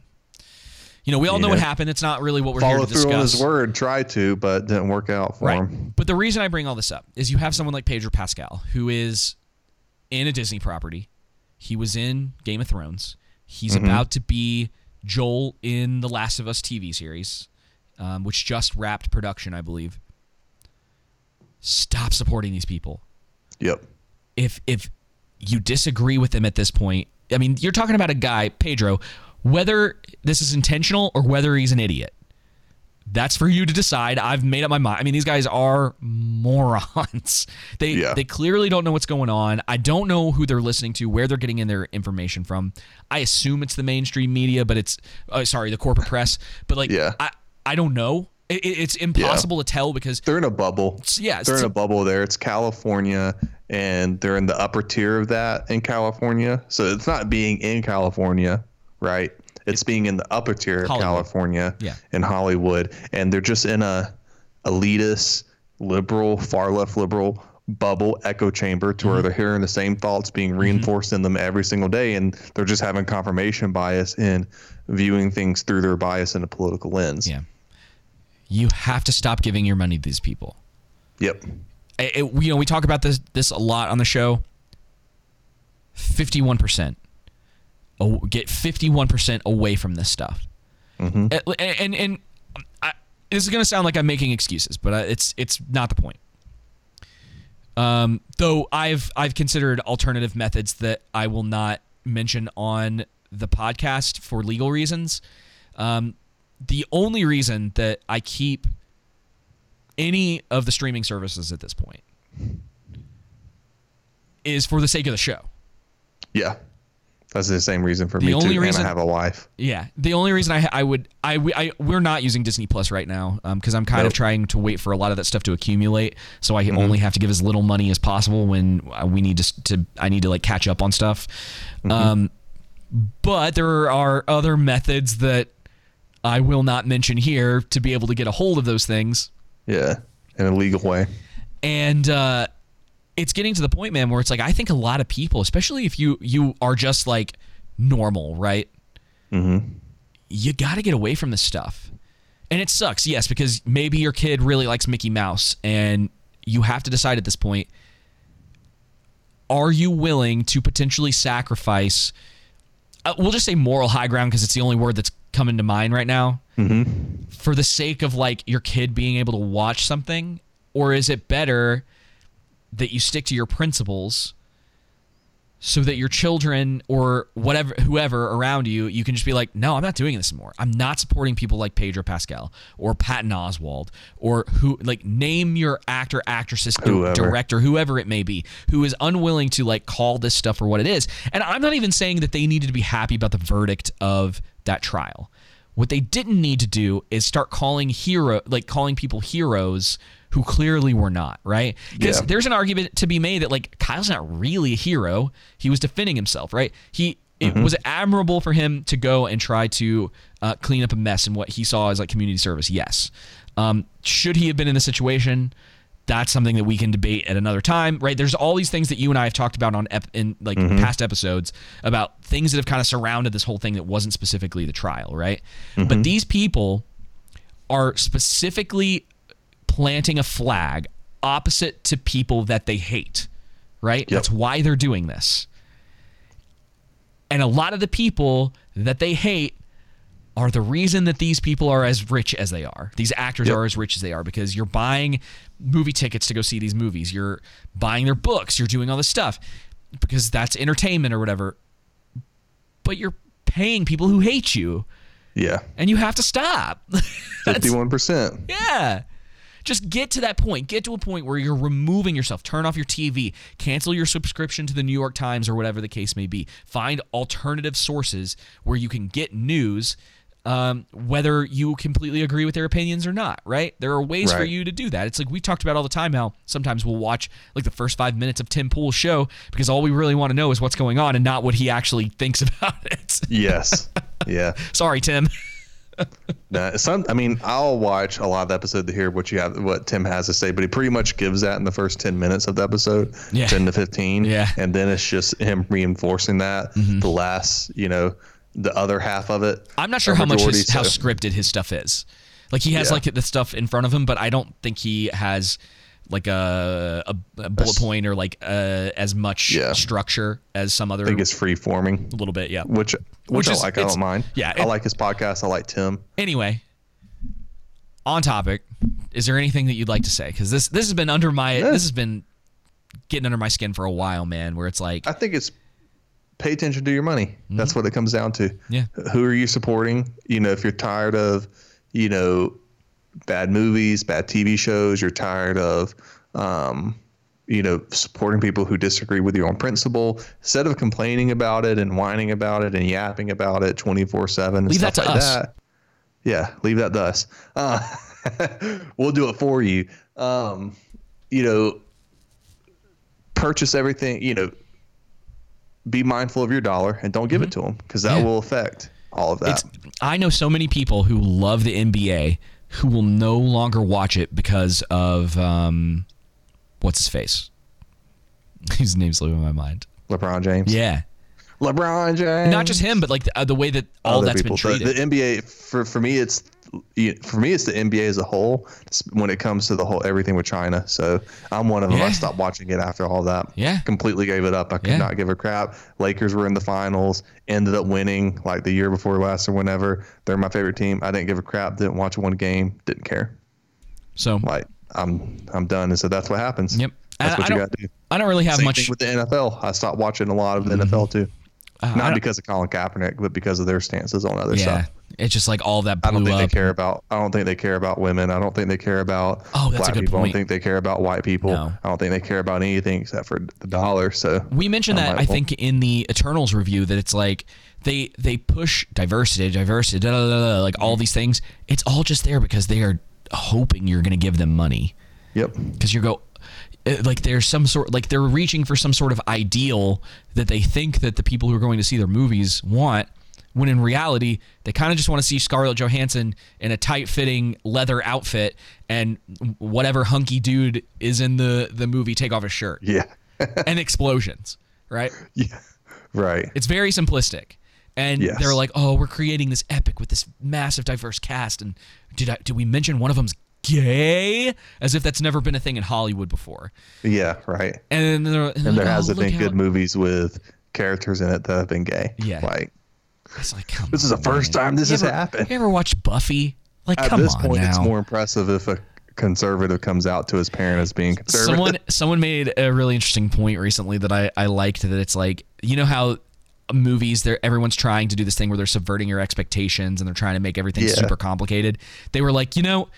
you know, we all know what happened. It's not really what we're here Follow to through discuss. on his word, tried to, but didn't work out for Right. him. But the reason I bring all this up is you have someone like Pedro Pascal who is in a Disney property. He was in Game of Thrones. He's about to be Joel in the Last of Us TV series, um, which just wrapped production, I believe. Stop supporting these people. Yep. If if you disagree with them at this point, I mean, you're talking about a guy, Pedro, whether this is intentional or whether he's an idiot. That's for you to decide. I've made up my mind. I mean, these guys are morons. They Yeah. they clearly don't know what's going on. I don't know who they're listening to, where they're getting in their information from. I assume it's the mainstream media, but it's uh, sorry, the corporate press. But like, Yeah. I I don't know. It, it- it's impossible to tell because They're in a bubble. yeah, it's They're in a bubble there. It's California, and they're in the upper tier of that in California. So it's not being in California, right? It's being in the upper tier of California Yeah. in Hollywood. And they're just in a elitist, liberal, far left liberal bubble echo chamber to Mm-hmm. where they're hearing the same thoughts being reinforced in them every single day. And they're just having confirmation bias in viewing things through their bias in a political lens. yeah, you have to stop giving your money to these people. Yep. it, it- you know, we talk about this this a lot on the show. Fifty-one percent. Get fifty-one percent away from this stuff. And and, and I, this is going to sound like I'm making excuses, but it's it's not the point. Um, though I've I've considered alternative methods that I will not mention on the podcast for legal reasons. Um, the only reason that I keep any of the streaming services at this point is for the sake of the show. Yeah. That's the same reason for The me only too. reason- and I have a wife. Yeah, the only reason I I would I, we- I we're not using Disney Plus right now because I'm kind of trying to wait for a lot of that stuff to accumulate, so Mm-hmm. I only have to give as little money as possible when uh, we need to to I need to like catch up on stuff. Mm-hmm. Um, but there are other methods that I will not mention here to be able to get a hold of those things. Yeah. In a legal way. and uh, it's getting to the point, man, where it's like I think a lot of people, especially if you you are just like normal, right? Mm-hmm. You got to get away from this stuff, and it sucks, yes, because maybe your kid really likes Mickey Mouse, and you have to decide at this point: Are you willing to potentially sacrifice? Uh, we'll just say moral high ground because it's the only word that's coming to mind right now for the sake of like your kid being able to watch something or is it better that you stick to your principles so that your children or whatever whoever around you you can just be like no i'm not doing this anymore. I'm not supporting people like pedro pascal or patton oswalt or who like name your actor actresses Whoever. director whoever it may be who is unwilling to like call this stuff for what it is. And i'm not even saying that they needed to be happy about the verdict of that trial. What they didn't need to do is start calling hero like calling people heroes who clearly were not, right? Because Yeah. there's an argument to be made that like Kyle's not really a hero. He was defending himself, right? He it was admirable for him to go and try to uh, clean up a mess in what he saw as like community service. Yes. Um, should he have been in the situation? That's something that we can debate at another time, right? There's all these things that you and I have talked about on ep- in like past episodes about things that have kind of surrounded this whole thing that wasn't specifically the trial, right? But these people are specifically planting a flag opposite to people that they hate, right? That's why they're doing this. And a lot of the people that they hate are the reason that these people are as rich as they are. These actors Yep. are as rich as they are because you're buying movie tickets to go see these movies. You're buying their books. You're doing all this stuff because that's entertainment or whatever. But you're paying people who hate you, Yeah. and you have to stop. That's- Fifty-one percent. yeah. Just get to that point. Get to a point where you're removing yourself. Turn off your TV. Cancel your subscription to the New York Times or whatever the case may be. Find alternative sources where you can get news, um, whether you completely agree with their opinions or not, right? There are ways for you to do that. It's like we talked about all the time how sometimes we'll watch like the first five minutes of Tim Pool's show because all we really want to know is what's going on and not what he actually thinks about it. Yes. Yeah. Sorry, Tim. Nah, some, I mean, I'll watch a lot of the episode to hear what you have, what Tim has to say, but he pretty much gives that in the first ten minutes of the episode, Yeah. ten to fifteen, Yeah. and then it's just him reinforcing that. Mm-hmm. The last, you know, the other half of it. I'm not sure how much his, majority, how scripted his stuff is. Like he has Yeah. like the stuff in front of him, but I don't think he has like a a, a bullet point or like uh, as much Yeah. structure as some other I think it's free forming, a little bit. Yeah. which which, Which I is- like. I don't mind. yeah, I it- like his podcast. I like Tim. Anyway, on topic. Is there anything that you'd like to say? Because this this has been under my this has been getting under my skin for a while, man. Where it's like I think it's pay attention to your money. That's what it comes down to. Mm-hmm. Yeah. Who are you supporting? You know, if you're tired of, you know, bad movies, bad TV shows, you're tired of, um, you know, supporting people who disagree with you on principle, instead of complaining about it and whining about it and yapping about it 24 7 Leave that to like us. that. Yeah, leave that to us. Uh, we'll do it for you. Um, you know, purchase everything, you know, be mindful of your dollar and don't give it to them because that Mm-hmm. Yeah. will affect all of that. It's I know so many people who love the NBA who will no longer watch it because of um, what's his face? His name's leaving my mind. LeBron James. Yeah, LeBron James. not just him, but like the, uh, the way that all Other that's people. been treated. The, the NBA for for me it's for me it's the NBA as a whole when it comes to the whole everything with China. So I'm one of them. Yeah. I stopped watching it after all that. Yeah. Completely gave it up. I could Yeah. not give a crap. Lakers were in the finals, ended up winning like the year before last or whenever. They're my favorite team. I didn't give a crap. Didn't watch one game. Didn't care. so Like I'm I'm done. And so that's what happens. Yep. That's I- what I you got to do. I don't really have Same much. with the NFL. I stopped watching a lot of the NFL too. I Not because of Colin Kaepernick, but because of their stances on other yeah, stuff. it's just like all that I don't think up. they care about. I don't think they care about women. I don't think they care about Oh, that's a black good people. I don't think they care about white people. No. I don't think they care about anything except for the dollar. So We mentioned that I think in the Eternals review that it's like they they push diversity, diversity, da, da, da, da, like all these things. It's all just there because they are hoping you're going to give them money. Yep. because you go uh, Uh, like there's some sort like they're reaching for some sort of ideal that they think that the people who are going to see their movies want when in reality they kind of just want to see Scarlett Johansson in a tight-fitting leather outfit and whatever hunky dude is in the the movie take off his shirt Yeah. and explosions right yeah. Right. it's very simplistic and Yes. they're like oh we're creating this epic with this massive diverse cast and did I did we mention one of them's gay as if that's never been a thing in Hollywood before Yeah. Right. and, and, there hasn't oh, been good how- movies with characters in it that have been gay. Yeah. Like It's like, come this is the first man. time this You has ever- happened. You ever watch Buffy? Like, At come this on point, now. it's more impressive if a conservative comes out to his parent as being conservative. someone someone made a really interesting point recently that I, I liked that it's like you know how movies they're everyone's trying to do this thing where they're subverting your expectations and they're trying to make everything Yeah. super complicated they were like you know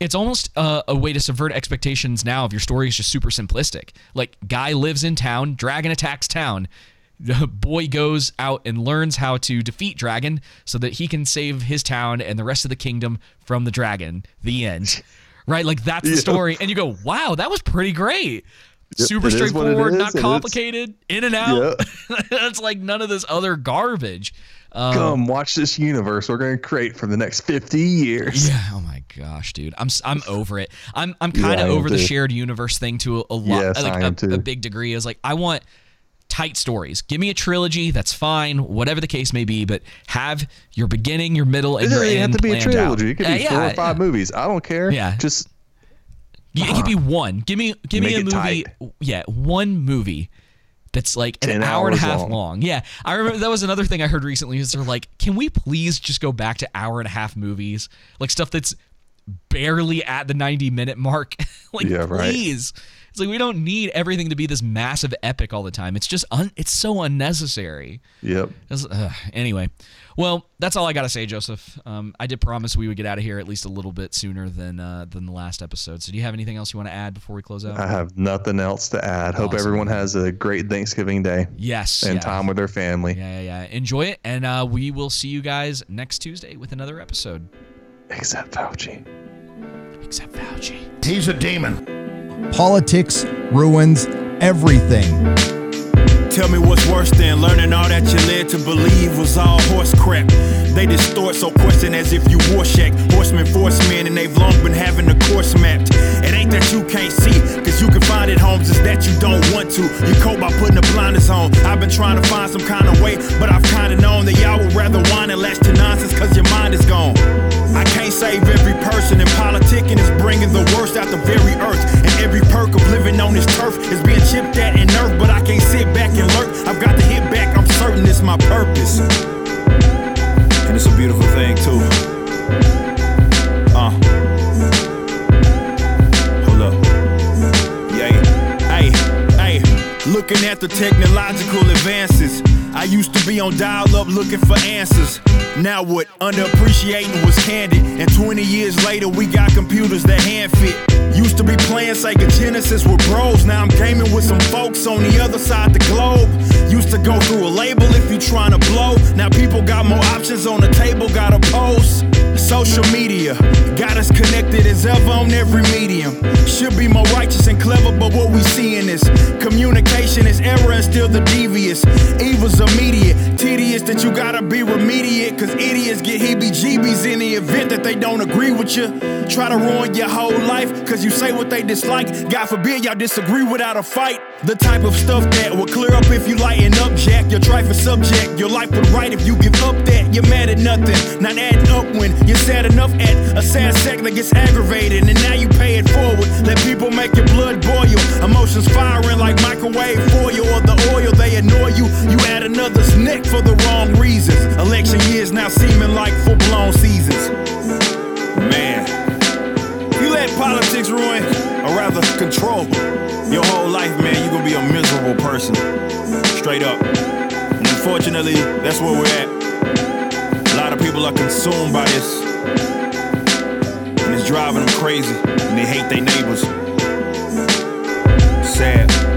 it's almost a, a way to subvert expectations now if your story is just super simplistic. Like guy lives in town dragon attacks town. The boy goes out and learns how to defeat dragon so that he can save his town and the rest of the kingdom from the dragon. The end. Right? Like that's the story. And you go wow that was pretty great. Yep, super it is what it straightforward is, not complicated in and out. That's like none of this other garbage um, Come watch this universe we're going to create for the next 50 years. yeah oh my gosh dude i'm i'm over it i'm i'm kind of am over the too. shared universe thing to a, a lot Yes, like I a, a big degree is like i want tight stories give me a trilogy that's fine whatever the case may be but have your beginning your middle and It your doesn't end have to be a planned out. trilogy. It could Uh, be four or five yeah. movies. I don't care. Yeah. Just It could be one. Give me give me a movie. tight. Yeah, one movie that's like an hour and a half long. long. Yeah, I remember that was another thing I heard recently. Is they're like, can we please just go back to hour and a half movies, like stuff that's barely at the 90 minute mark. like, Yeah, right. please. It's like we don't need everything to be this massive epic all the time. It's just un- it's so unnecessary. Yep. That's- ugh. anyway, well, that's all I gotta say, Joseph. Um, I did promise we would get out of here at least a little bit sooner than uh, than the last episode. So, do you have anything else you want to add before we close out? I have nothing else to add. Hope everyone has a great Thanksgiving day yes, and yeah. time with their family. Yeah, yeah, yeah. Enjoy it, and uh, we will see you guys next Tuesday with another episode. Except Fauci. Except Fauci. He's a demon. Politics ruins everything. Tell me what's worse than learning all that you led to believe was all horse crap. They distort so question as if you Warshak. Horsemen, forcemen, and they've long been having the course mapped. It ain't that you can't see, cause you can find it, Holmes, it's that you don't want to. You cope by putting the blinders on. I've been trying to find some kind of way, but I've kinda known that y'all would rather whine and latch to nonsense cause your mind is gone. I can't save every person, and politicking is bringing the worst out the very earth. And every perk of living on this turf is being chipped at and nerfed, but I can't sit back and lurk. I've got to hit back, I'm certain it's my purpose. And it's a beautiful thing, too. Uh. Looking at the technological advances. I used to be on dial up looking for answers. Now what? Underappreciating was candid. And 20 years later, we got computers that hand fit. Used to be playing Sega Genesis with bros. Now I'm gaming with some folks on the other side the globe. Used to go through a label if you trying to blow. Now people got more options on the table, got a post. Social media got us connected as ever on every medium. Should be more righteous and clever, but what we seeing is communication is error and still the devious. Evil's immediate, tedious that you gotta be remediate. Cause idiots get heebie jeebies in the event that they don't agree with you. Try to ruin your whole life cause you say what they dislike. God forbid y'all disagree without a fight. The type of stuff that will clear up if you lighten up, Jack. Your trifle subject, your life would right if you give up that. You're mad at nothing, not adding up when you're sad enough at a sad second that gets aggravated. And now you pay it forward. Let people make your blood boil. Emotions firing like microwave foil or the oil. They annoy you. You add another's neck for the wrong reasons. Election years now seeming like full blown seasons. Man, you let politics ruin, or rather control. Your whole life, man, you're gonna be a miserable person. Straight up. And unfortunately, that's where we're at. A lot of people are consumed by this. And it's driving them crazy. And they hate their neighbors. Sad.